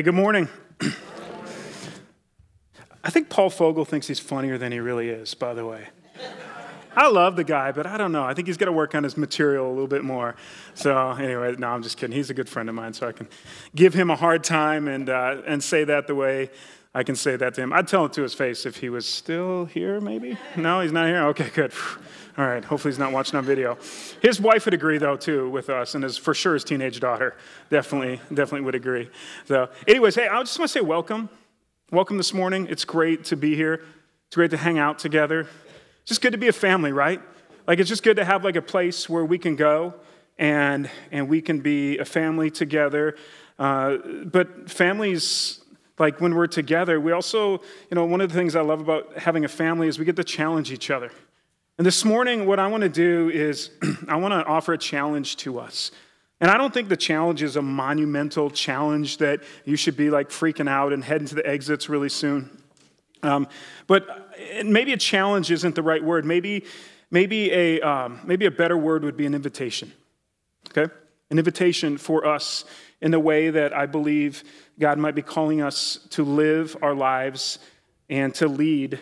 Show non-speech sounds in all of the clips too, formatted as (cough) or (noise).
Hey, good morning. (clears throat) I think Paul Fogel thinks he's funnier than he really is, by the way. I love the guy, but I don't know. I think he's got to work on his material a little bit more. So, anyway, no, I'm just kidding. He's a good friend of mine, so I can give him a hard time and, uh, and say that the way I can say that to him. I'd tell it to his face if he was still here, maybe? No, he's not here? Okay, good. All right, hopefully he's not watching on video. His wife would agree, though, too, with us, and his, for sure his teenage daughter definitely, definitely would agree. So, anyways, hey, I just want to say welcome. Welcome this morning. It's great to be here. It's great to hang out together. It's just good to be a family, right? Like, it's just good to have like a place where we can go and, and we can be a family together. Uh, but families like when we're together, we also, you know, one of the things I love about having a family is we get to challenge each other. And this morning, what I want to do is (clears throat) I want to offer a challenge to us. And I don't think the challenge is a monumental challenge that you should be like freaking out and heading to the exits really soon. Um, but maybe a challenge isn't the right word. Maybe, maybe, a, um, maybe a better word would be an invitation. Okay? An invitation for us in the way that I believe God might be calling us to live our lives and to lead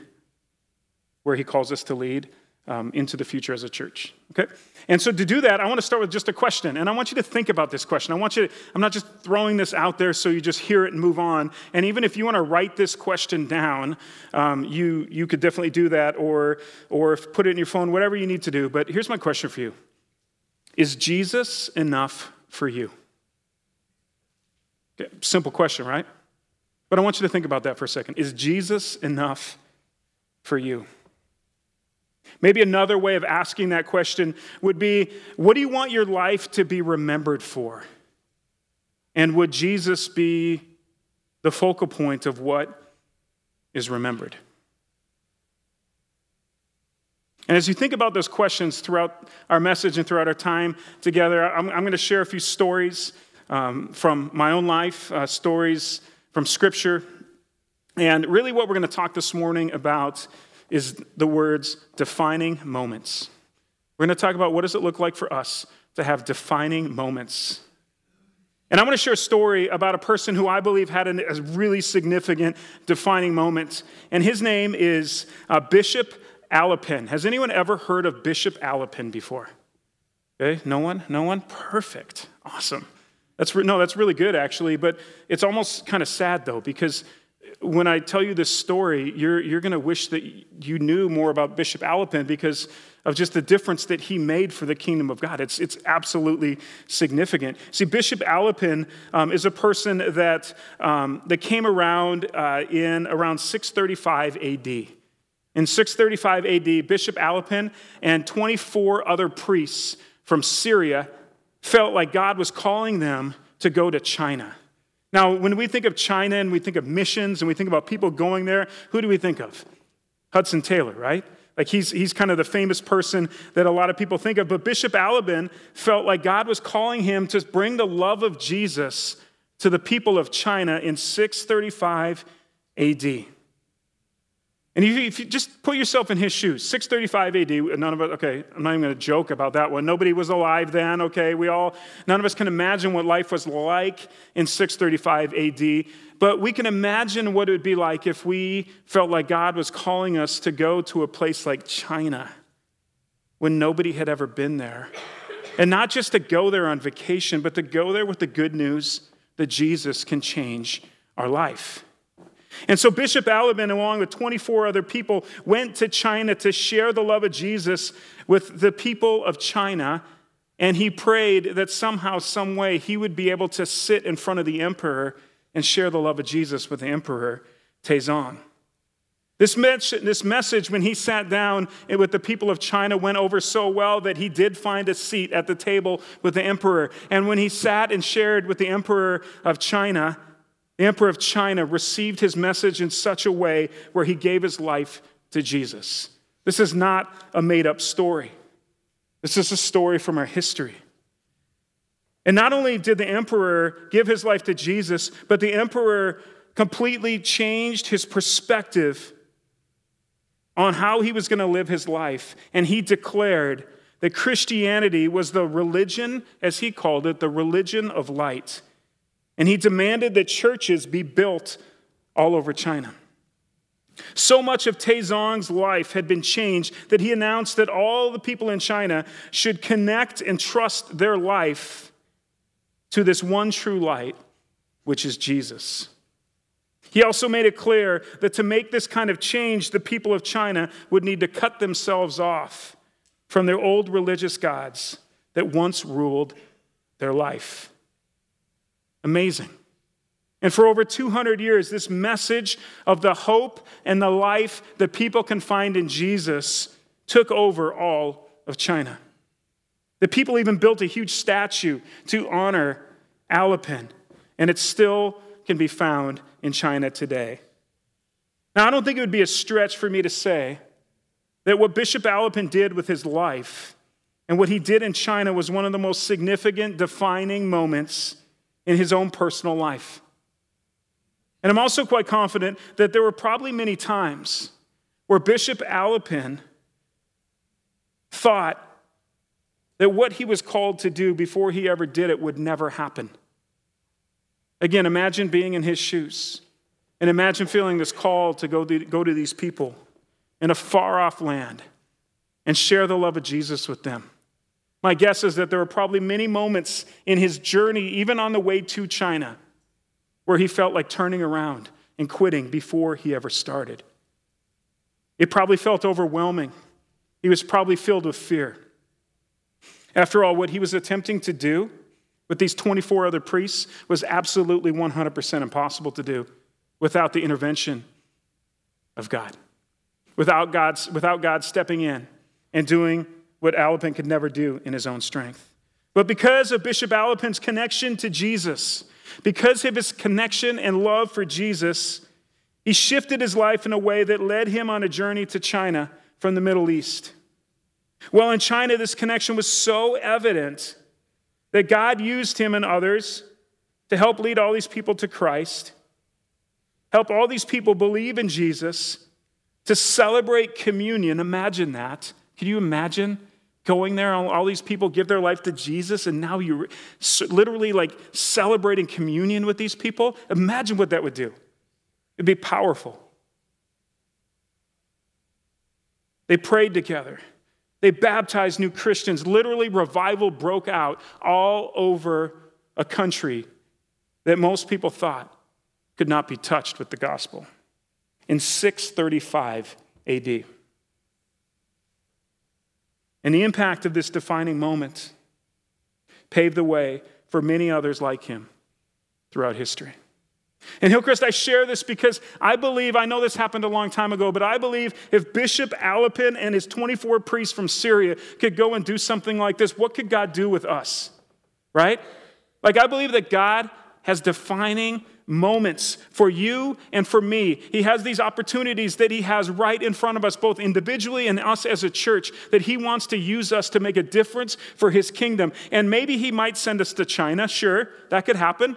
where He calls us to lead um, into the future as a church. Okay? And so to do that, I want to start with just a question. And I want you to think about this question. I want you to, I'm not just throwing this out there so you just hear it and move on. And even if you want to write this question down, um, you, you could definitely do that or, or put it in your phone, whatever you need to do. But here's my question for you Is Jesus enough for you? Okay, simple question, right? But I want you to think about that for a second. Is Jesus enough for you? Maybe another way of asking that question would be what do you want your life to be remembered for? And would Jesus be the focal point of what is remembered? And as you think about those questions throughout our message and throughout our time together, I'm, I'm going to share a few stories um, from my own life, uh, stories from Scripture. And really, what we're going to talk this morning about is the words defining moments. We're going to talk about what does it look like for us to have defining moments. And I'm going to share a story about a person who I believe had a really significant defining moment. And his name is uh, Bishop Alopen. Has anyone ever heard of Bishop Alopen before? Okay, no one? No one? Perfect. Awesome. That's re- no, that's really good actually, but it's almost kind of sad though because when I tell you this story, you're, you're going to wish that you knew more about Bishop Alopen because of just the difference that he made for the kingdom of God. It's, it's absolutely significant. See, Bishop Alopen um, is a person that, um, that came around uh, in around 635 AD. In 635 AD, Bishop Alopen and 24 other priests from Syria felt like God was calling them to go to China. Now, when we think of China and we think of missions and we think about people going there, who do we think of? Hudson Taylor, right? Like he's, he's kind of the famous person that a lot of people think of. But Bishop Alopen felt like God was calling him to bring the love of Jesus to the people of China in 635 AD. And if you, if you, just put yourself in his shoes, 635 AD, none of us, okay, I'm not even going to joke about that one. Nobody was alive then, okay? We all, none of us can imagine what life was like in 635 AD, but we can imagine what it would be like if we felt like God was calling us to go to a place like China when nobody had ever been there. And not just to go there on vacation, but to go there with the good news that Jesus can change our life. And so Bishop Alopen, along with 24 other people, went to China to share the love of Jesus with the people of China. And he prayed that somehow, some way, he would be able to sit in front of the emperor and share the love of Jesus with the emperor, Taizong. This, this message, when he sat down with the people of China, went over so well that he did find a seat at the table with the emperor. And when he sat and shared with the emperor of China, the emperor of China received his message in such a way where he gave his life to Jesus. This is not a made up story, this is a story from our history. And not only did the emperor give his life to Jesus, but the emperor completely changed his perspective on how he was going to live his life. And he declared that Christianity was the religion, as he called it, the religion of light. And he demanded that churches be built all over China. So much of Taizong's life had been changed that he announced that all the people in China should connect and trust their life to this one true light, which is Jesus. He also made it clear that to make this kind of change, the people of China would need to cut themselves off from their old religious gods that once ruled their life. Amazing. And for over 200 years, this message of the hope and the life that people can find in Jesus took over all of China. The people even built a huge statue to honor Alopen, and it still can be found in China today. Now, I don't think it would be a stretch for me to say that what Bishop Alopen did with his life and what he did in China was one of the most significant, defining moments in his own personal life. And I'm also quite confident that there were probably many times where Bishop Alopen thought that what he was called to do before he ever did it would never happen. Again, imagine being in his shoes and imagine feeling this call to go to, go to these people in a far off land and share the love of Jesus with them. My guess is that there were probably many moments in his journey, even on the way to China, where he felt like turning around and quitting before he ever started. It probably felt overwhelming. He was probably filled with fear. After all, what he was attempting to do with these 24 other priests was absolutely 100% impossible to do without the intervention of God, without, God's, without God stepping in and doing what Alopen could never do in his own strength. But because of Bishop Alopen's connection to Jesus, because of his connection and love for Jesus, he shifted his life in a way that led him on a journey to China from the Middle East. Well, in China, this connection was so evident that God used him and others to help lead all these people to Christ, help all these people believe in Jesus, to celebrate communion. Imagine that. Can you imagine going there? All these people give their life to Jesus, and now you're literally like celebrating communion with these people. Imagine what that would do. It'd be powerful. They prayed together. They baptized new Christians. Literally, revival broke out all over a country that most people thought could not be touched with the gospel in 635 AD. And the impact of this defining moment paved the way for many others like him throughout history. And Hillcrest, I share this because I believe, I know this happened a long time ago, but I believe if Bishop Alopen and his 24 priests from Syria could go and do something like this, what could God do with us? Right? Like, I believe that God has defining moments for you and for me. He has these opportunities that He has right in front of us, both individually and us as a church, that He wants to use us to make a difference for His kingdom. And maybe He might send us to China. Sure, that could happen.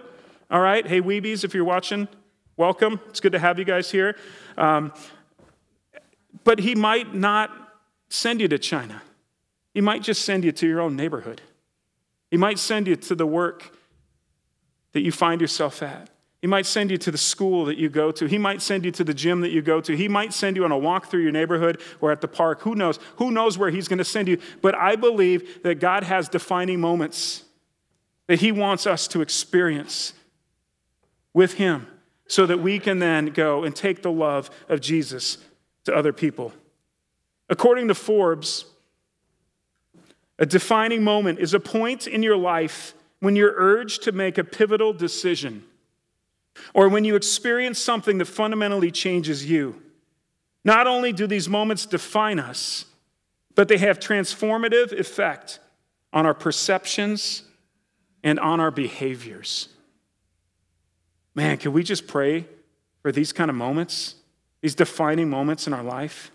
All right. Hey, Weebies, if you're watching, welcome. It's good to have you guys here. Um, but he might not send you to China. He might just send you to your own neighborhood. He might send you to the work that you find yourself at. He might send you to the school that you go to. He might send you to the gym that you go to. He might send you on a walk through your neighborhood or at the park. Who knows? Who knows where he's going to send you? But I believe that God has defining moments that he wants us to experience with Him so that we can then go and take the love of Jesus to other people. According to Forbes, a defining moment is a point in your life when you're urged to make a pivotal decision or when you experience something that fundamentally changes you. Not only do these moments define us, but they have transformative effect on our perceptions and on our behaviors. Man, can we just pray for these kind of moments, these defining moments in our life?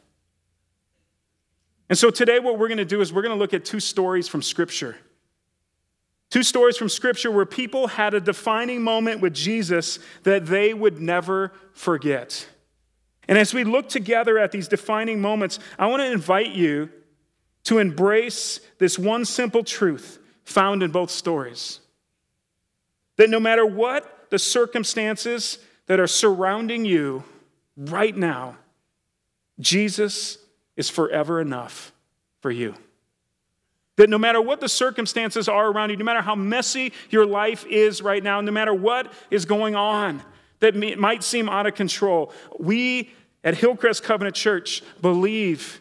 And so today, what we're going to do is we're going to look at two stories from Scripture. Two stories from Scripture where people had a defining moment with Jesus that they would never forget. And as we look together at these defining moments, I want to invite you to embrace this one simple truth found in both stories that no matter what the circumstances that are surrounding you right now, Jesus is forever enough for you. That no matter what the circumstances are around you, no matter how messy your life is right now, no matter what is going on that might seem out of control, we at Hillcrest Covenant Church believe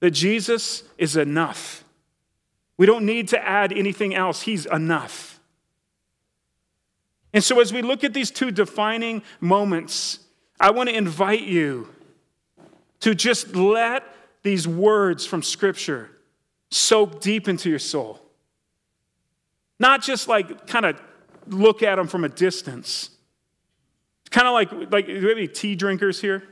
that Jesus is enough. We don't need to add anything else, He's enough. And so, as we look at these two defining moments, I want to invite you to just let these words from Scripture soak deep into your soul. Not just like kind of look at them from a distance. Kind of like, like, do we have any tea drinkers here?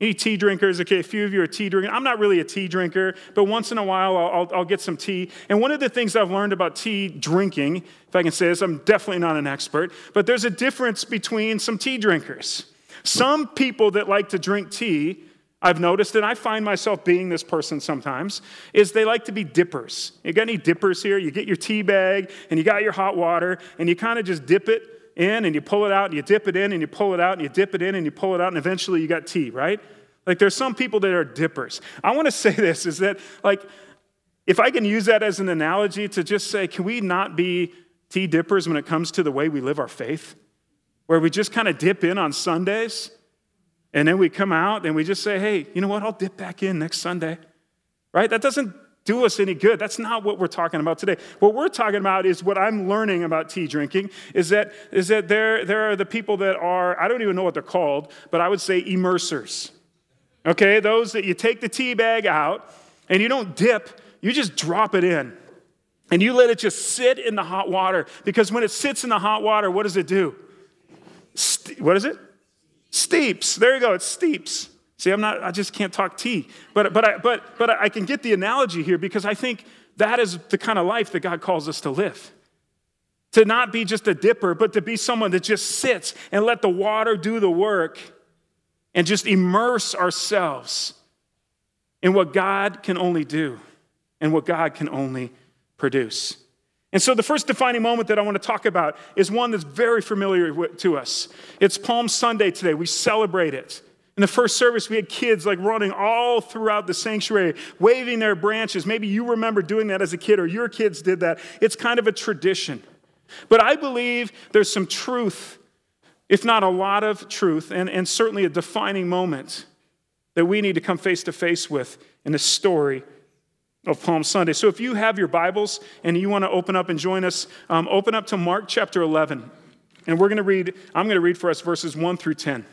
Any tea drinkers? Okay, a few of you are tea drinkers. I'm not really a tea drinker, but once in a while I'll, I'll, I'll, get some tea. And one of the things I've learned about tea drinking, if I can say this, I'm definitely not an expert, but there's a difference between some tea drinkers. Some people that like to drink tea I've noticed, and I find myself being this person sometimes, is they like to be dippers. You got any dippers here? You get your tea bag and you got your hot water and you kind of just dip it in and you pull it out and you dip it in and you pull it out and you dip it in and you pull it out and eventually you got tea, right? Like there's some people that are dippers. I want to say (laughs) this is that, like, if I can use that as an analogy to just say, can we not be tea dippers when it comes to the way we live our faith? Where we just kind of dip in on Sundays and then we come out and we just say, hey, you know what? I'll dip back in next Sunday. Right? That doesn't do us any good. That's not what we're talking about today. What we're talking about is what I'm learning about tea drinking is that, is that there, there are the people that are, I don't even know what they're called, but I would say immersers. Okay? Those that you take the tea bag out and you don't dip, you just drop it in. And you let it just sit in the hot water because when it sits in the hot water, what does it do? St- what is it? Steeps. There you go. It steeps. See, I'm not, I just can't talk tea. But, but, I, but, but I can get the analogy here because I think that is the kind of life that God calls us to live. To not be just a dipper, but to be someone that just sits and let the water do the work and just immerse ourselves in what God can only do and what God can only produce. And so, the first defining moment that I want to talk about is one that's very familiar to us. It's Palm Sunday today. We celebrate it. In the first service, we had kids like running all throughout the sanctuary, waving their branches. Maybe you remember doing that as a kid, or your kids did that. It's kind of a tradition. But I believe there's some truth, if not a lot of truth, and, and certainly a defining moment that we need to come face to face with in the story of Palm Sunday. So if you have your Bibles and you want to open up and join us, um, open up to Mark chapter 11. And we're going to read, I'm going to read for us verses 1 through 10.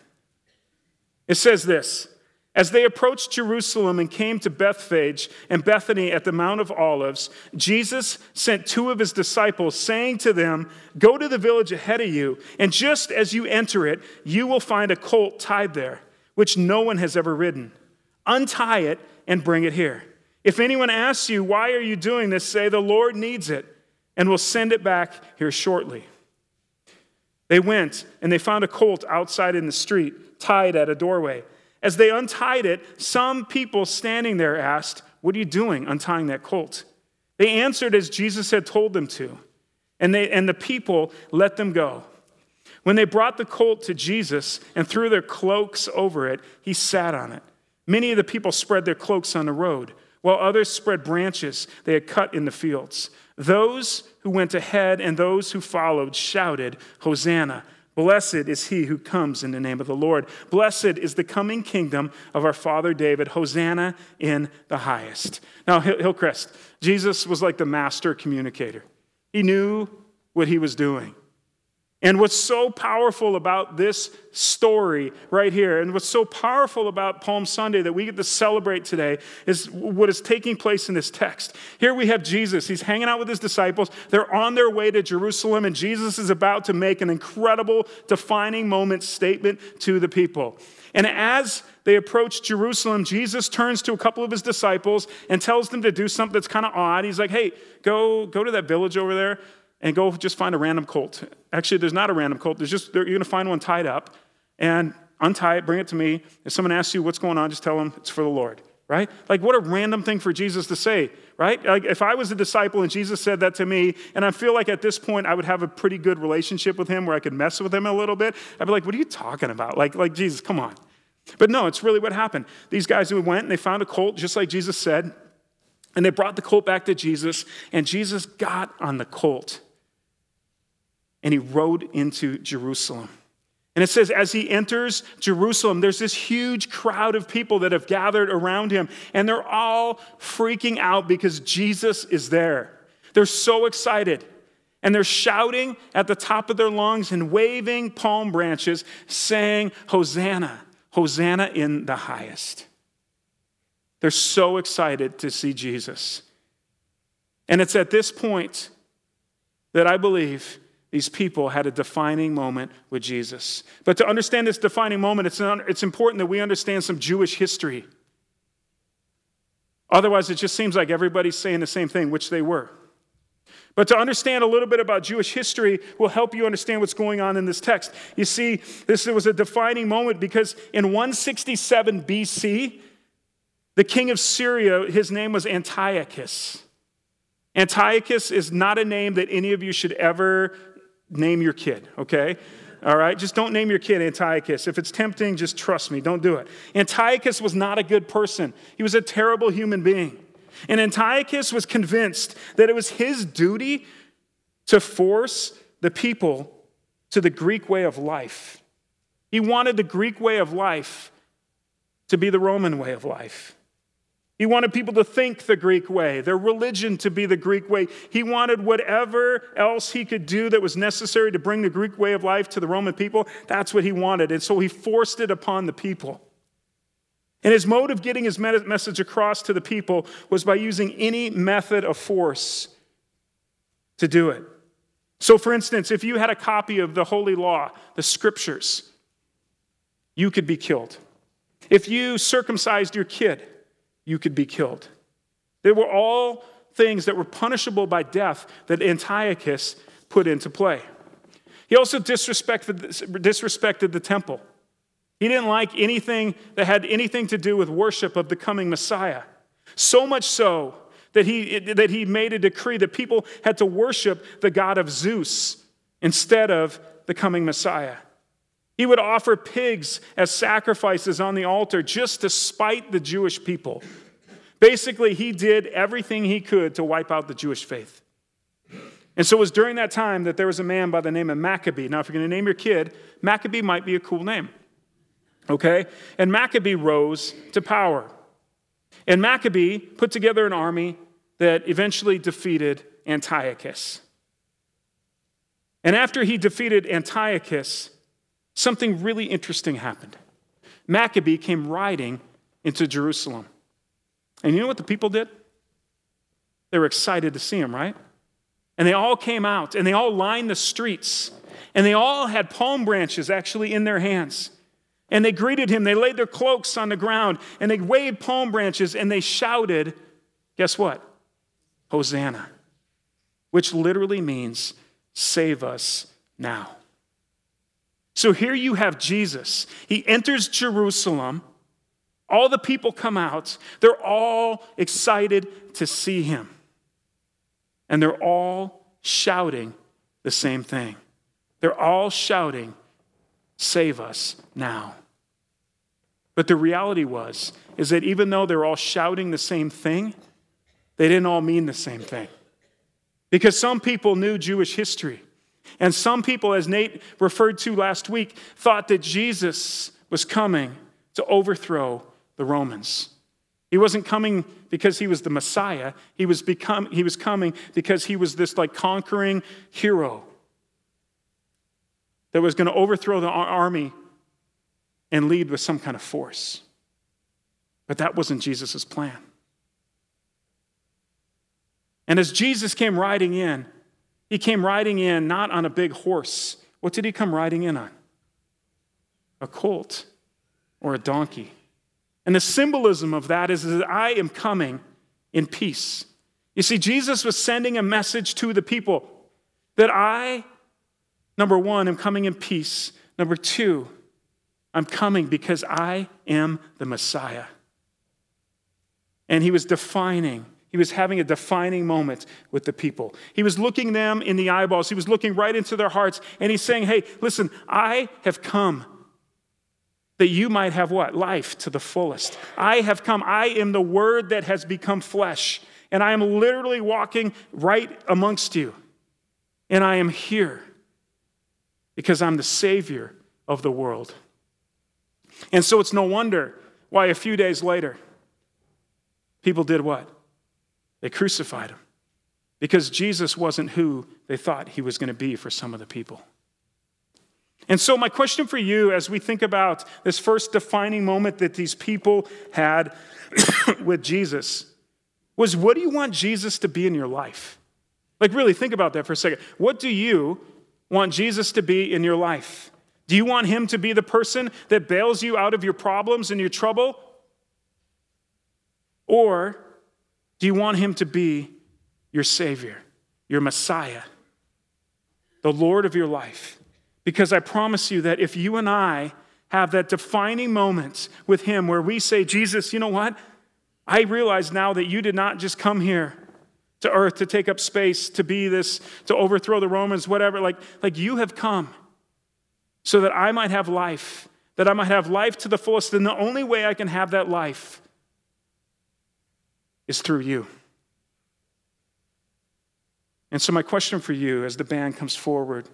It says this As they approached Jerusalem and came to Bethphage and Bethany at the Mount of Olives, Jesus sent two of his disciples, saying to them, Go to the village ahead of you, and just as you enter it, you will find a colt tied there, which no one has ever ridden. Untie it and bring it here. If anyone asks you, Why are you doing this? say, The Lord needs it, and will send it back here shortly. They went, and they found a colt outside in the street, tied at a doorway. As they untied it, some people standing there asked, What are you doing untying that colt? They answered as Jesus had told them to, and, they, and the people let them go. When they brought the colt to Jesus and threw their cloaks over it, he sat on it. Many of the people spread their cloaks on the road while others spread branches they had cut in the fields. Those who went ahead and those who followed shouted, Hosanna! Blessed is he who comes in the name of the Lord. Blessed is the coming kingdom of our father David. Hosanna in the highest. Now, Hillcrest, Jesus was like the master communicator. He knew what he was doing. And what's so powerful about this story right here, and what's so powerful about Palm Sunday that we get to celebrate today, is what is taking place in this text. Here we have Jesus. He's hanging out with his disciples. They're on their way to Jerusalem, and Jesus is about to make an incredible defining moment statement to the people. And as they approach Jerusalem, Jesus turns to a couple of his disciples and tells them to do something that's kind of odd. He's like, hey, go, go to that village over there and go just find a random colt. Actually, there's not a random colt. There's just, you're going to find one tied up and untie it, bring it to me. If someone asks you what's going on, just tell them it's for the Lord. right? Like, what a random thing for Jesus to say, right? Like, if I was a disciple and Jesus said that to me, and I feel like at this point I would have a pretty good relationship with him where I could mess with him a little bit, I'd be like, what are you talking about? Like, like Jesus, come on. But no, it's really what happened. These guys who went and they found a colt, just like Jesus said, and they brought the colt back to Jesus, and Jesus got on the colt and he rode into Jerusalem. And it says, as he enters Jerusalem, there's this huge crowd of people that have gathered around him, and they're all freaking out because Jesus is there. They're so excited. And they're shouting at the top of their lungs and waving palm branches, saying, Hosanna, Hosanna in the highest. They're so excited to see Jesus. And it's at this point that I believe these people had a defining moment with Jesus. But to understand this defining moment, it's, it's important that we understand some Jewish history. Otherwise, it just seems like everybody's saying the same thing, which they were. But to understand a little bit about Jewish history will help you understand what's going on in this text. You see, this was a defining moment because in 167 BC, the king of Syria, his name was Antiochus. Antiochus is not a name that any of you should ever name your kid, okay? All right, just don't name your kid Antiochus. If it's tempting, just trust me, don't do it. Antiochus was not a good person, he was a terrible human being. And Antiochus was convinced that it was his duty to force the people to the Greek way of life. He wanted the Greek way of life to be the Roman way of life. He wanted people to think the Greek way, their religion to be the Greek way. He wanted whatever else he could do that was necessary to bring the Greek way of life to the Roman people. That's what he wanted. And so he forced it upon the people. And his mode of getting his message across to the people was by using any method of force to do it. So, for instance, if you had a copy of the Holy Law, the scriptures, you could be killed. If you circumcised your kid, you could be killed. They were all things that were punishable by death that Antiochus put into play. He also disrespected, disrespected the temple. He didn't like anything that had anything to do with worship of the coming Messiah. So much so that he, that he made a decree that people had to worship the God of Zeus instead of the coming Messiah. He would offer pigs as sacrifices on the altar just to spite the Jewish people. Basically, he did everything he could to wipe out the Jewish faith. And so it was during that time that there was a man by the name of Maccabee. Now, if you're going to name your kid, Maccabee might be a cool name. Okay? And Maccabee rose to power. And Maccabee put together an army that eventually defeated Antiochus. And after he defeated Antiochus, something really interesting happened. Maccabee came riding into Jerusalem. And you know what the people did? They were excited to see him, right? And they all came out and they all lined the streets and they all had palm branches actually in their hands. And they greeted him. They laid their cloaks on the ground and they waved palm branches and they shouted, guess what? Hosanna, which literally means save us now. So here you have Jesus. He enters Jerusalem. All the people come out. They're all excited to see him. And they're all shouting the same thing. They're all shouting, Save us now. But the reality was, is that even though they're all shouting the same thing, they didn't all mean the same thing. Because some people knew Jewish history. And some people, as Nate referred to last week, thought that Jesus was coming to overthrow the Romans. He wasn't coming because he was the Messiah. He was, become, he was coming because he was this like conquering hero that was going to overthrow the army and lead with some kind of force. But that wasn't Jesus' plan. And as Jesus came riding in, he came riding in not on a big horse. What did he come riding in on? A colt or a donkey. And the symbolism of that is that I am coming in peace. You see, Jesus was sending a message to the people that I, number one, am coming in peace. Number two, I'm coming because I am the Messiah. And he was defining he was having a defining moment with the people. He was looking them in the eyeballs. He was looking right into their hearts. And he's saying, Hey, listen, I have come that you might have what? Life to the fullest. I have come. I am the word that has become flesh. And I am literally walking right amongst you. And I am here because I'm the Savior of the world. And so it's no wonder why a few days later, people did what? They crucified him because Jesus wasn't who they thought he was going to be for some of the people. And so, my question for you as we think about this first defining moment that these people had (coughs) with Jesus was what do you want Jesus to be in your life? Like, really, think about that for a second. What do you want Jesus to be in your life? Do you want him to be the person that bails you out of your problems and your trouble? Or do you want him to be your Savior, your Messiah, the Lord of your life? Because I promise you that if you and I have that defining moment with him where we say, Jesus, you know what? I realize now that you did not just come here to earth to take up space, to be this, to overthrow the Romans, whatever. Like, like you have come so that I might have life, that I might have life to the fullest. And the only way I can have that life is through you. And so, my question for you as the band comes forward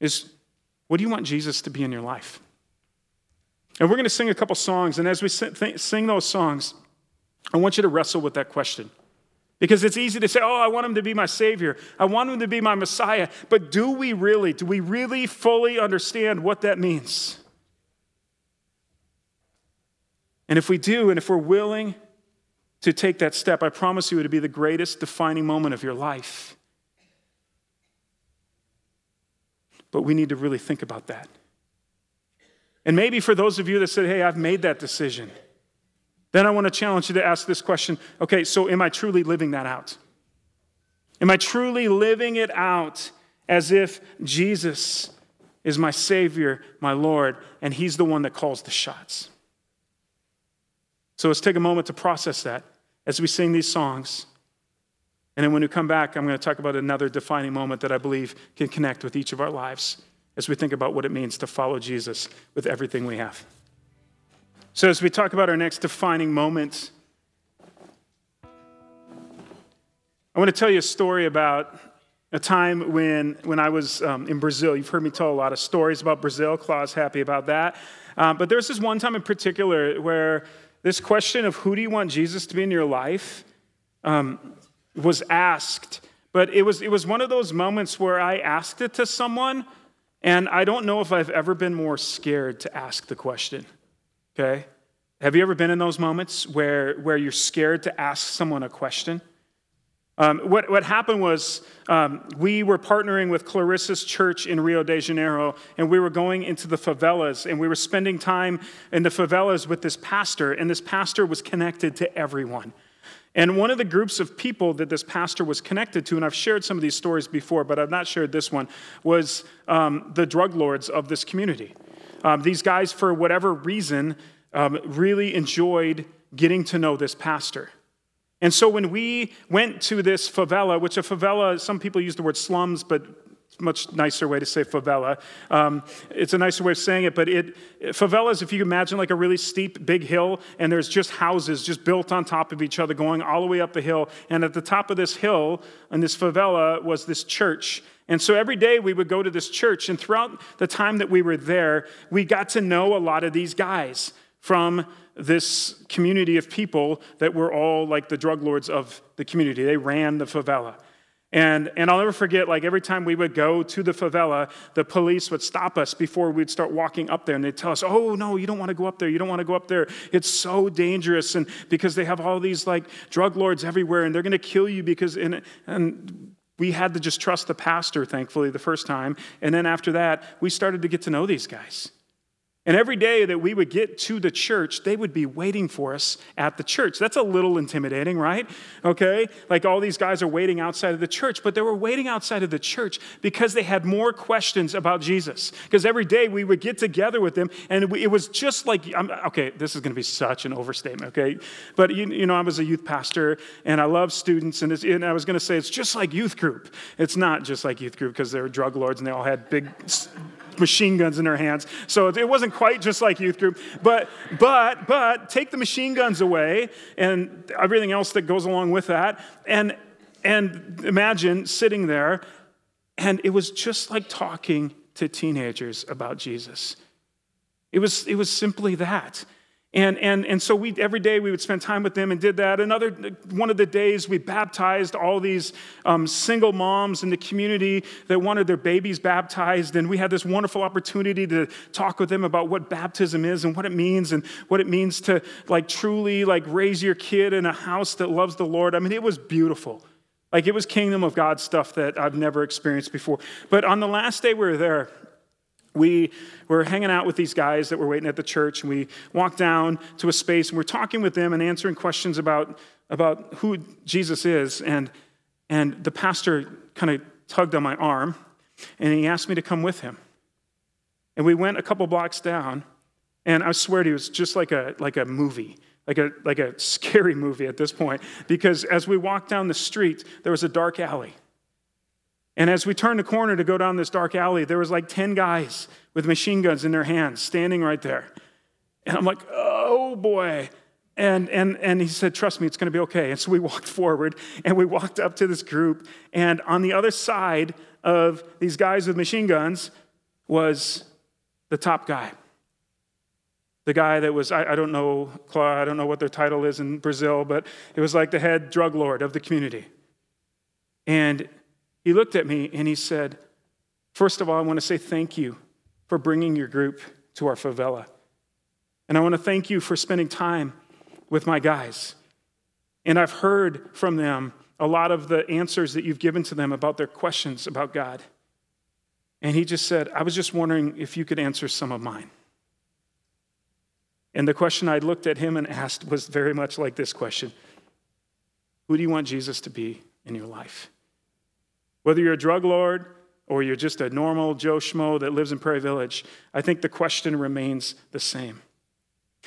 is what do you want Jesus to be in your life? And we're going to sing a couple songs. And as we sing those songs, I want you to wrestle with that question. Because it's easy to say, oh, I want him to be my Savior. I want him to be my Messiah. But do we really, do we really fully understand what that means? And if we do, and if we're willing to take that step, I promise you it'll be the greatest defining moment of your life. But we need to really think about that. And maybe for those of you that said, hey, I've made that decision, then I want to challenge you to ask this question okay, so am I truly living that out? Am I truly living it out as if Jesus is my Savior, my Lord, and He's the one that calls the shots? So let's take a moment to process that as we sing these songs. And then when we come back, I'm going to talk about another defining moment that I believe can connect with each of our lives as we think about what it means to follow Jesus with everything we have. So, as we talk about our next defining moment, I want to tell you a story about a time when, when I was um, in Brazil. You've heard me tell a lot of stories about Brazil. Claude's happy about that. Um, but there's this one time in particular where this question of who do you want Jesus to be in your life um, was asked. But it was, it was one of those moments where I asked it to someone, and I don't know if I've ever been more scared to ask the question. Okay? Have you ever been in those moments where, where you're scared to ask someone a question? Um, what, what happened was um, we were partnering with Clarissa's church in Rio de Janeiro, and we were going into the favelas, and we were spending time in the favelas with this pastor, and this pastor was connected to everyone. And one of the groups of people that this pastor was connected to, and I've shared some of these stories before, but I've not shared this one, was um, the drug lords of this community. Um, these guys, for whatever reason, um, really enjoyed getting to know this pastor. And so when we went to this favela, which a favela, some people use the word slums, but much nicer way to say favela. Um, it's a nicer way of saying it, but it favelas, if you imagine like a really steep, big hill, and there's just houses just built on top of each other, going all the way up the hill. And at the top of this hill, in this favela, was this church. And so every day we would go to this church, and throughout the time that we were there, we got to know a lot of these guys from this community of people that were all like the drug lords of the community. They ran the favela. And, and I'll never forget, like every time we would go to the favela, the police would stop us before we'd start walking up there and they'd tell us, oh, no, you don't want to go up there. You don't want to go up there. It's so dangerous. And because they have all these like drug lords everywhere and they're going to kill you because, and, and we had to just trust the pastor, thankfully, the first time. And then after that, we started to get to know these guys. And every day that we would get to the church, they would be waiting for us at the church. That's a little intimidating, right? Okay? Like all these guys are waiting outside of the church, but they were waiting outside of the church because they had more questions about Jesus. Because every day we would get together with them, and it was just like, okay, this is going to be such an overstatement, okay? But you, you know, I was a youth pastor, and I love students, and, and I was going to say it's just like youth group. It's not just like youth group because they were drug lords and they all had big machine guns in their hands. So it wasn't quite just like youth group. But, but, but take the machine guns away and everything else that goes along with that. And, and imagine sitting there, and it was just like talking to teenagers about Jesus. It was, it was simply that. And, and, and so we, every day we would spend time with them and did that. Another one of the days we baptized all these um, single moms in the community that wanted their babies baptized. And we had this wonderful opportunity to talk with them about what baptism is and what it means and what it means to like truly like raise your kid in a house that loves the Lord. I mean, it was beautiful. Like it was kingdom of God stuff that I've never experienced before. But on the last day we were there, we were hanging out with these guys that were waiting at the church, and we walked down to a space and we're talking with them and answering questions about, about who Jesus is. And, and the pastor kind of tugged on my arm and he asked me to come with him. And we went a couple blocks down, and I swear to you, it was just like a, like a movie, like a, like a scary (laughs) movie at this point, because as we walked down the street, there was a dark alley. And as we turned the corner to go down this dark alley, there was like 10 guys with machine guns in their hands standing right there. And I'm like, oh boy. And, and, and he said, Trust me, it's going to be okay. And so we (laughs) walked forward and we walked up to this group. And on the other side of these guys with machine guns was the top guy. The guy that was, I, I don't know, Claude, I don't know what their title is in Brazil, but it was like the head drug lord of the community. And he looked at me and he said, First of all, I want to say thank you for bringing your group to our favela. And I want to thank you for spending time with my guys. And I've heard from them a lot of the answers that you've given to them about their questions about God. And he just said, I was just wondering if you could answer some of mine. And the question I looked at him and asked was very much like this question Who do you want Jesus to be in your life? Whether you're a drug lord or you're just a normal Joe Schmo that lives in Prairie Village, I think the question remains the same.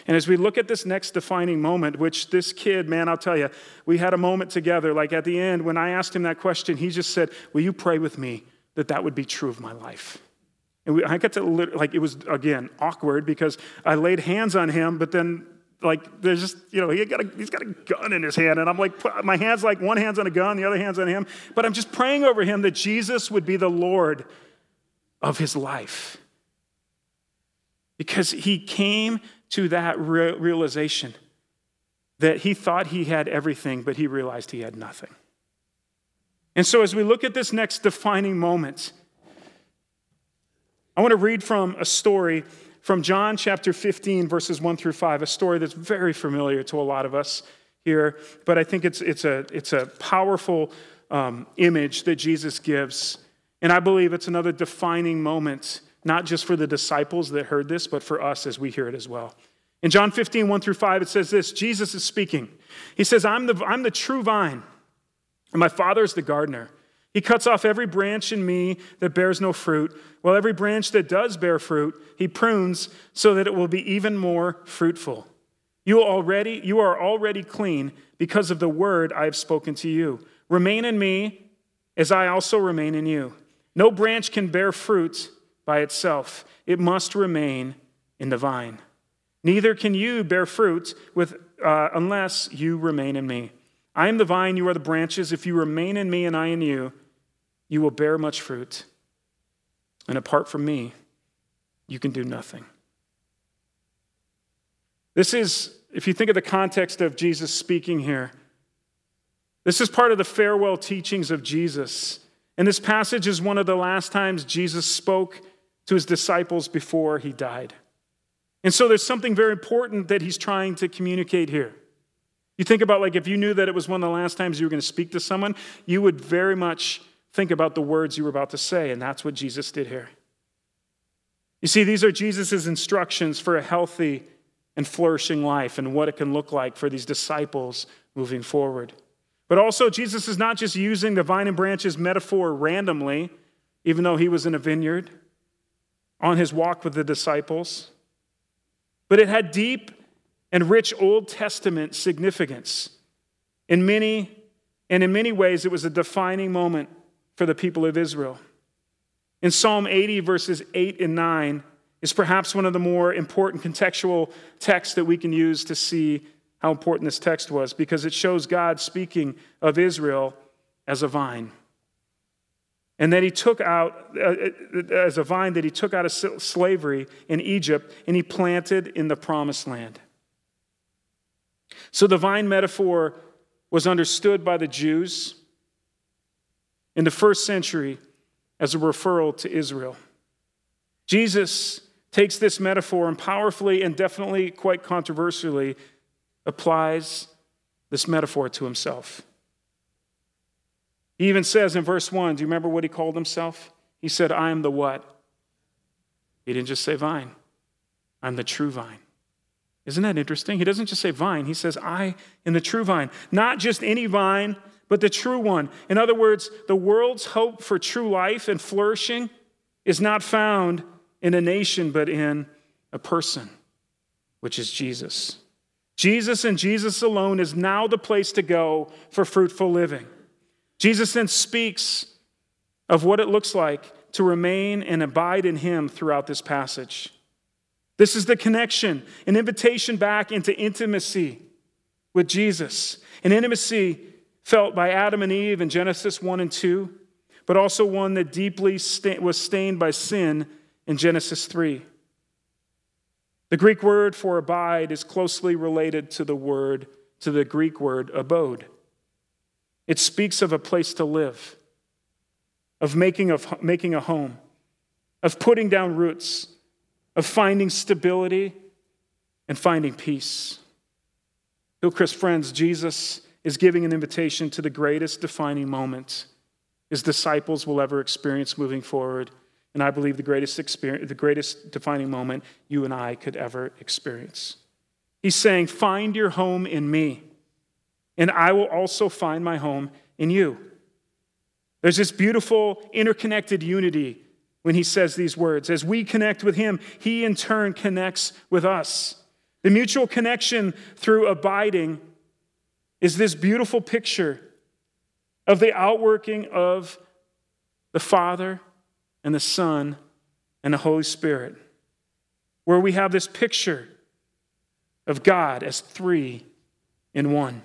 And as we look at this next defining moment, which this kid, man, I'll tell you, we had a moment together. Like at the end, when I asked him that question, he just said, Will you pray with me that that would be true of my life? And we, I got to, like, it was, again, awkward because I laid hands on him, but then like there's just you know he got a, he's got a gun in his hand and i'm like my hands like one hand's on a gun the other hand's on him. But i'm just praying over him that jesus would be the lord of his life. Because he came to that re- realization that he thought he had everything but he realized he had nothing. And so as we look at this next defining moment i want to read from a story from John chapter 15, verses 1 through 5, a story that's very familiar to a lot of us here, but I think it's, it's, a, it's a powerful um, image that Jesus gives. And I believe it's another defining moment, not just for the disciples that heard this, but for us as we hear it as well. In John 15, 1 through 5, it says this Jesus is speaking. He says, I'm the, I'm the true vine, and my Father is the gardener. He cuts off every branch in me that bears no fruit, while every branch that does bear fruit, he prunes so that it will be even more fruitful. You already you are already clean because of the word I have spoken to you. Remain in me as I also remain in you. No branch can bear fruit by itself. It must remain in the vine. Neither can you bear fruit with, uh, unless you remain in me. I am the vine, you are the branches. If you remain in me and I in you, you will bear much fruit. And apart from me, you can do nothing. This is, if you think of the context of Jesus speaking here, this is part of the farewell teachings of Jesus. And this passage is one of the last times Jesus spoke to his disciples before he died. And so there's something very important that he's trying to communicate here. You think about like if you knew that it was one of the last times you were going to speak to someone, you would very much think about the words you were about to say, and that's what Jesus did here. You see, these are Jesus' instructions for a healthy and flourishing life and what it can look like for these disciples moving forward. But also, Jesus is not just using the vine and branches metaphor randomly, even though he was in a vineyard on his walk with the disciples, but it had deep and rich Old Testament significance. In many, and in many ways, it was a defining moment for the people of Israel. In Psalm 80, verses 8 and 9, is perhaps one of the more important contextual texts that we can use to see how important this text was because it shows God speaking of Israel as a vine. And that he took out, uh, uh, as a vine that he took out of slavery in Egypt and he planted in the promised land. So the vine metaphor was understood by the Jews in the first century as a referral to Israel. Jesus takes this metaphor and powerfully and definitely quite controversially applies this metaphor to himself. He even says in verse 1, do you remember what he called himself? He said, I am the what? He didn't just say vine, I'm the true vine. Isn't that interesting? He doesn't just say vine, he says, I am the true vine. Not just any vine, but the true one. In other words, the world's hope for true life and flourishing is not found in a nation, but in a person, which is Jesus. Jesus and Jesus alone is now the place to go for fruitful living. Jesus then speaks of what it looks like to remain and abide in Him throughout this passage. This is the connection, an invitation back into intimacy with Jesus, an intimacy felt by Adam and Eve in Genesis 1 and 2, but also one that deeply was stained by sin in Genesis 3. The Greek word for abide is closely related to the word to the Greek word abode. It speaks of a place to live, of making, of making a home, of putting down roots, of finding stability and finding peace. Hillcrest friends, Jesus is giving an invitation to the greatest defining moment his disciples will ever experience moving forward and I believe the greatest, experience, the greatest defining moment you and I could ever experience. He's saying, Find your home in me, and I will also find my home in you. There's this beautiful interconnected unity when he says these words. As we connect with him, he in turn connects with us. The mutual connection through abiding is this beautiful picture of the outworking of the Father and the Son and the Holy Spirit, where we have this picture of God as three in one.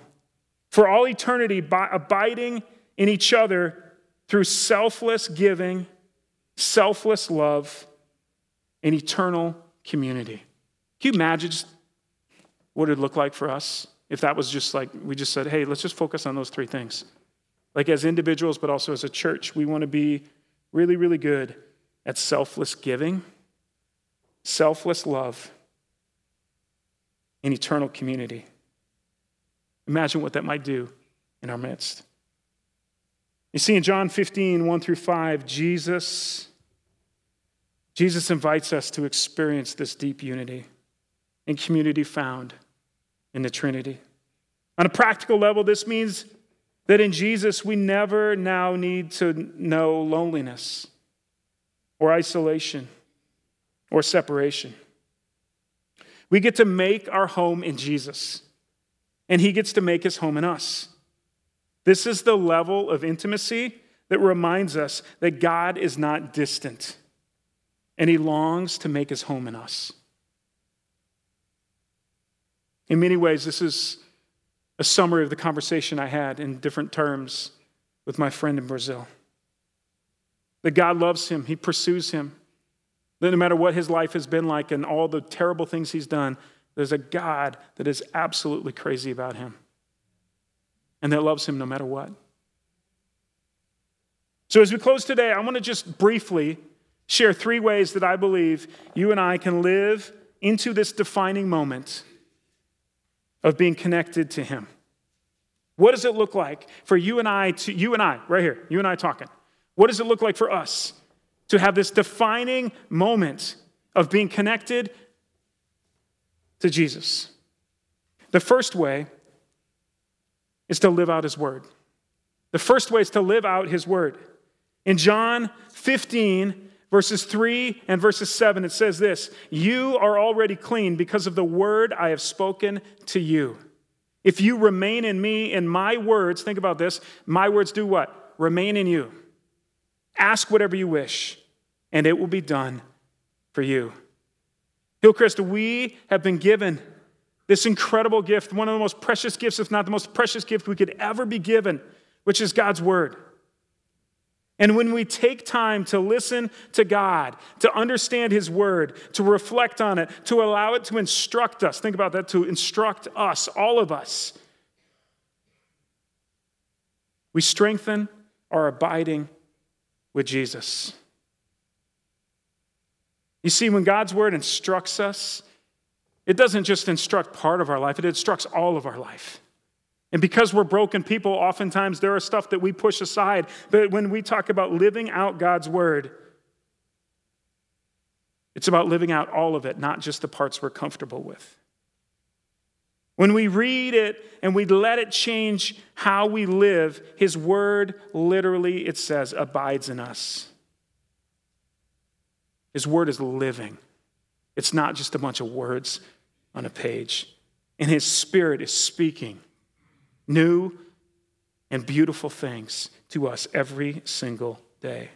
For all eternity, by abiding in each other through selfless giving, selfless love, and eternal community. Can you imagine what it would look like for us if that was just like we just said, hey, let's just focus on those three things? Like as individuals, but also as a church, we want to be really, really good at selfless giving, selfless love, and eternal community. Imagine what that might do in our midst. You see, in John 15, 1 through 5, Jesus, Jesus invites us to experience this deep unity and community found in the Trinity. On a practical level, this means that in Jesus, we never now need to know loneliness or isolation or separation. We get to make our home in Jesus, and He gets to make His home in us. This is the level of intimacy that reminds us that God is not distant, and He longs to make His home in us. In many ways, this is a summary of the conversation I had in different terms with my friend in Brazil. That God loves him, he pursues him. That no matter what his life has been like and all the terrible things he's done, there's a God that is absolutely crazy about him and that loves him no matter what. So, as we close today, I want to just briefly share three ways that I believe you and I can live into this defining moment of being connected to Him. What does it look like for you and I to, you and I, right here, you and I talking? What does it look like for us to have this defining moment of being connected to Jesus. The first way is to live out his word. The first way is to live out his word. In John 15, verses 3 and verses 7, it says this You are already clean because of the word I have spoken to you. If you remain in me and my words, think about this, my words do what? Remain in you. Ask whatever you wish, and it will be done for you. Hillcrest, we have been given this incredible gift, one of the most precious gifts, if not the most precious gift we could ever be given, which is God's Word. And when we take time to listen to God, to understand His Word, to reflect on it, to allow it to instruct us, think about that, to instruct us, all of us, we strengthen our abiding with Jesus. You see, when God's Word instructs us, it doesn't just instruct part of our life, it instructs all of our life. And because we're broken people, oftentimes there are stuff that we push aside. But when we talk about living out God's word, it's about living out all of it, not just the parts we're comfortable with. When we read it and we let it change how we live, His word literally, it says, abides in us. His word is living, it's not just a bunch of words on a page. And His spirit is speaking new and beautiful things to us every single day.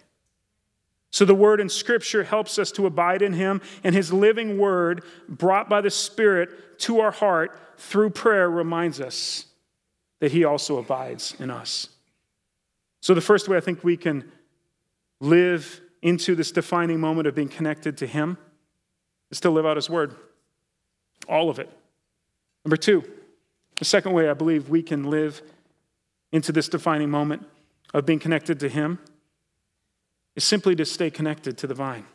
So, the word in Scripture helps us to abide in Him, and His living word, brought by the Spirit to our heart through prayer, reminds us that He also abides in us. So, the first way I think we can live into this defining moment of being connected to Him is to live out His word. All of it. Number two, the second way I believe we can live into this defining moment of being connected to Him is simply to stay connected to the vine.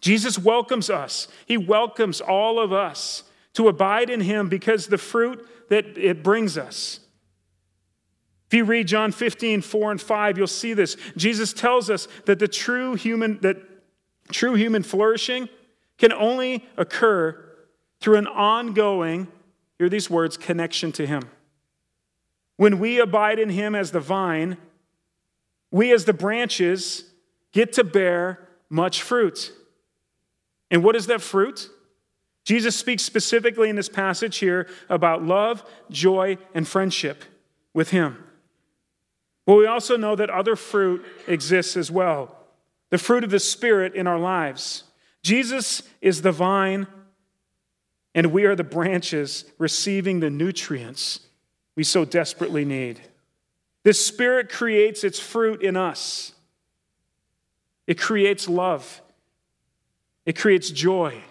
Jesus welcomes us, He welcomes all of us to abide in Him because the fruit that it brings us. If you read John 15, 4 and 5, you'll see this. Jesus tells us that the true human, that true human flourishing can only occur through an ongoing Hear these words connection to Him. When we abide in Him as the vine, we as the branches get to bear much fruit. And what is that fruit? Jesus speaks specifically in this passage here about love, joy, and friendship with Him. But we also know that other fruit exists as well the fruit of the Spirit in our lives. Jesus is the vine and we are the branches receiving the nutrients we so desperately need. The Spirit creates its fruit in us. It creates love. It creates joy.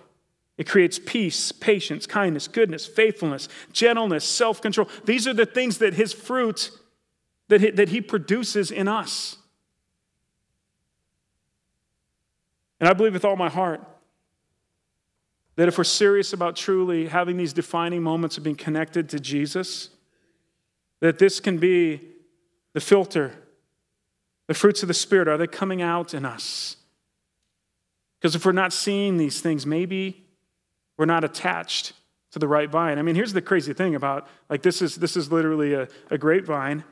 It creates peace, patience, kindness, goodness, faithfulness, gentleness, self control. These are the things that His fruit that he, that he produces in us. And I believe with all my heart that if we're serious about truly having these defining moments of being connected to Jesus, that this can be the filter. The fruits of the Spirit, are they coming out in us? Because if we're not seeing these things, maybe we're not attached to the right vine. I mean, here's the crazy thing about like this is this is literally a, a grapevine.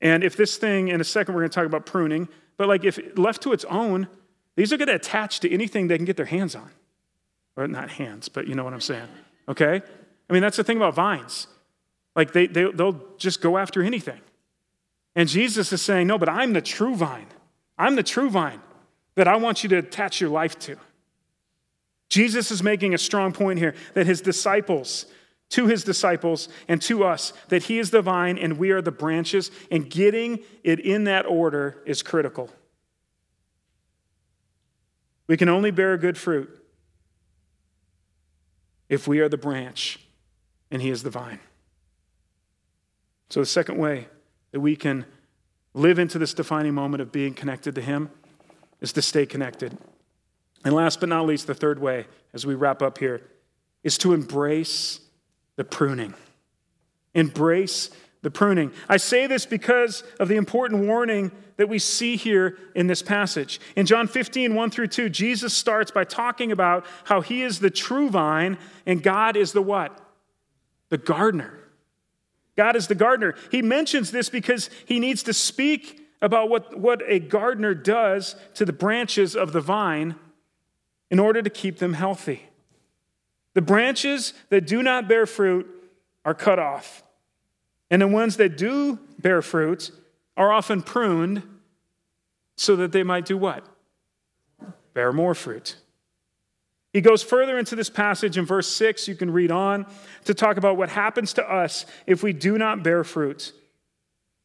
And if this thing, in a second, we're going to talk about pruning, but like if left to its own, these are going to attach to anything they can get their hands on or not hands, but you know what I'm saying, okay? I mean, that's the thing about vines. Like, they, they, they'll just go after anything. And Jesus is saying, No, but I'm the true vine. I'm the true vine that I want you to attach your life to. Jesus is making a strong point here that his disciples, to his disciples and to us, that he is the vine and we are the branches, and getting it in that order is critical. We can only bear good fruit if we are the branch and He is the vine. So, the second way that we can live into this defining moment of being connected to Him is to stay connected. And last but not least, the third way, as we wrap up here, is to embrace the pruning. Embrace the pruning. I say this because of the important warning that we see here in this passage. In John 15, 1 through 2, Jesus starts by talking about how he is the true vine and God is the what? The gardener. God is the gardener. He mentions this because he needs to speak about what, what a gardener does to the branches of the vine in order to keep them healthy. The branches that do not bear fruit are cut off, and the ones that do bear fruit are often pruned so that they might do what? Bear more fruit. He goes further into this passage in verse 6, you can read on, to talk about what happens to us if we do not bear fruit.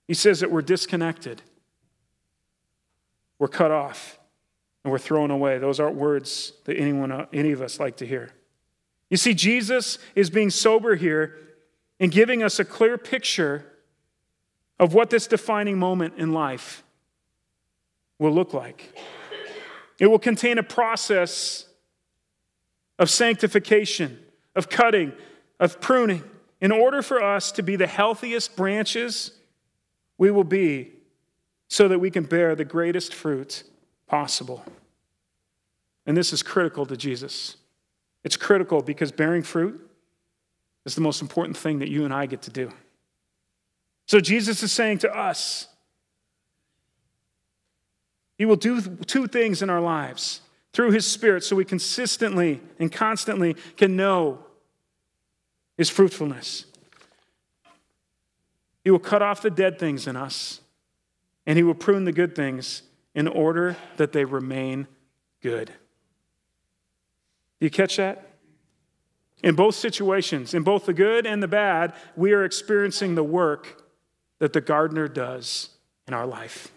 He says that we're disconnected, we're cut off, and we're thrown away. Those aren't words that anyone, any of us like to hear. You see, Jesus is being sober here and giving us a clear picture of what this defining moment in life will look like. It will contain a process of sanctification, of cutting, of pruning, in order for us to be the healthiest branches we will be so that we can bear the greatest fruit possible. And this is critical to Jesus. It's critical because bearing fruit is the most important thing that you and I get to do. So Jesus is saying to us, He will do two things in our lives through His Spirit so we consistently and constantly can know His fruitfulness. He will cut off the dead things in us, and He will prune the good things in order that they remain good. Do you catch that? In both situations, in both the good and the bad, we are experiencing the work that the gardener does in our life.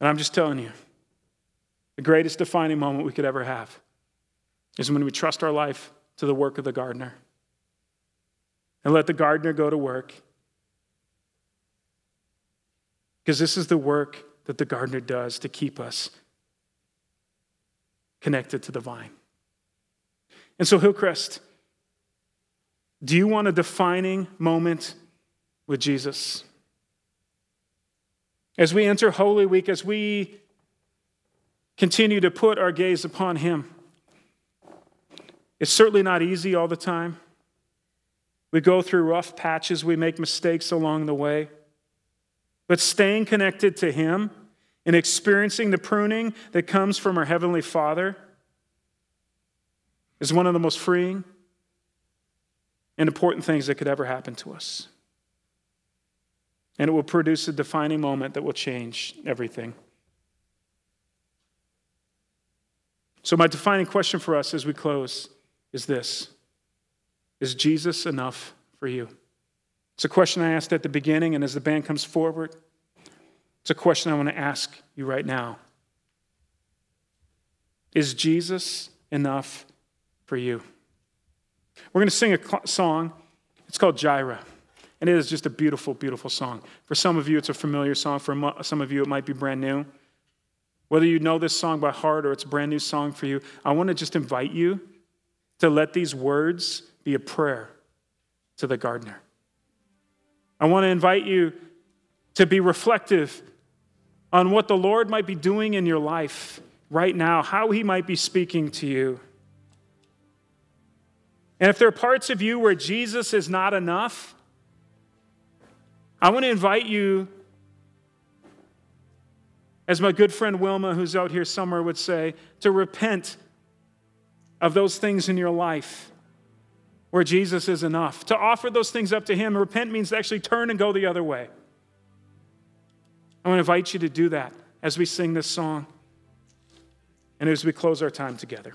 And I'm just telling you, the greatest defining moment we could ever have is when we trust our life to the work of the gardener and let the gardener go to work. Because this is the work that the gardener does to keep us connected to the vine. And so, Hillcrest, do you want a defining moment with Jesus? As we enter Holy Week, as we continue to put our gaze upon Him, it's certainly not easy all the time. We go through rough patches, we make mistakes along the way. But staying connected to Him and experiencing the pruning that comes from our Heavenly Father is one of the most freeing and important things that could ever happen to us. And it will produce a defining moment that will change everything. So, my defining question for us as we close is this Is Jesus enough for you? It's a question I asked at the beginning, and as the band comes forward, it's a question I want to ask you right now. Is Jesus enough for you? We're going to sing a song. It's called Jireh. And it is just a beautiful, beautiful song. For some of you, it's a familiar song. For some of you, it might be brand new. Whether you know this song by heart or it's a brand new song for you, I want to just invite you to let these words be a prayer to the gardener. I want to invite you to be reflective on what the Lord might be doing in your life right now, how he might be speaking to you. And if there are parts of you where Jesus is not enough, I want to invite you, as my good friend Wilma, who's out here somewhere, would say, to repent of those things in your life where Jesus is enough, to offer those things up to Him. Repent means to actually turn and go the other way. I want to invite you to do that as we sing this song and as we close our time together.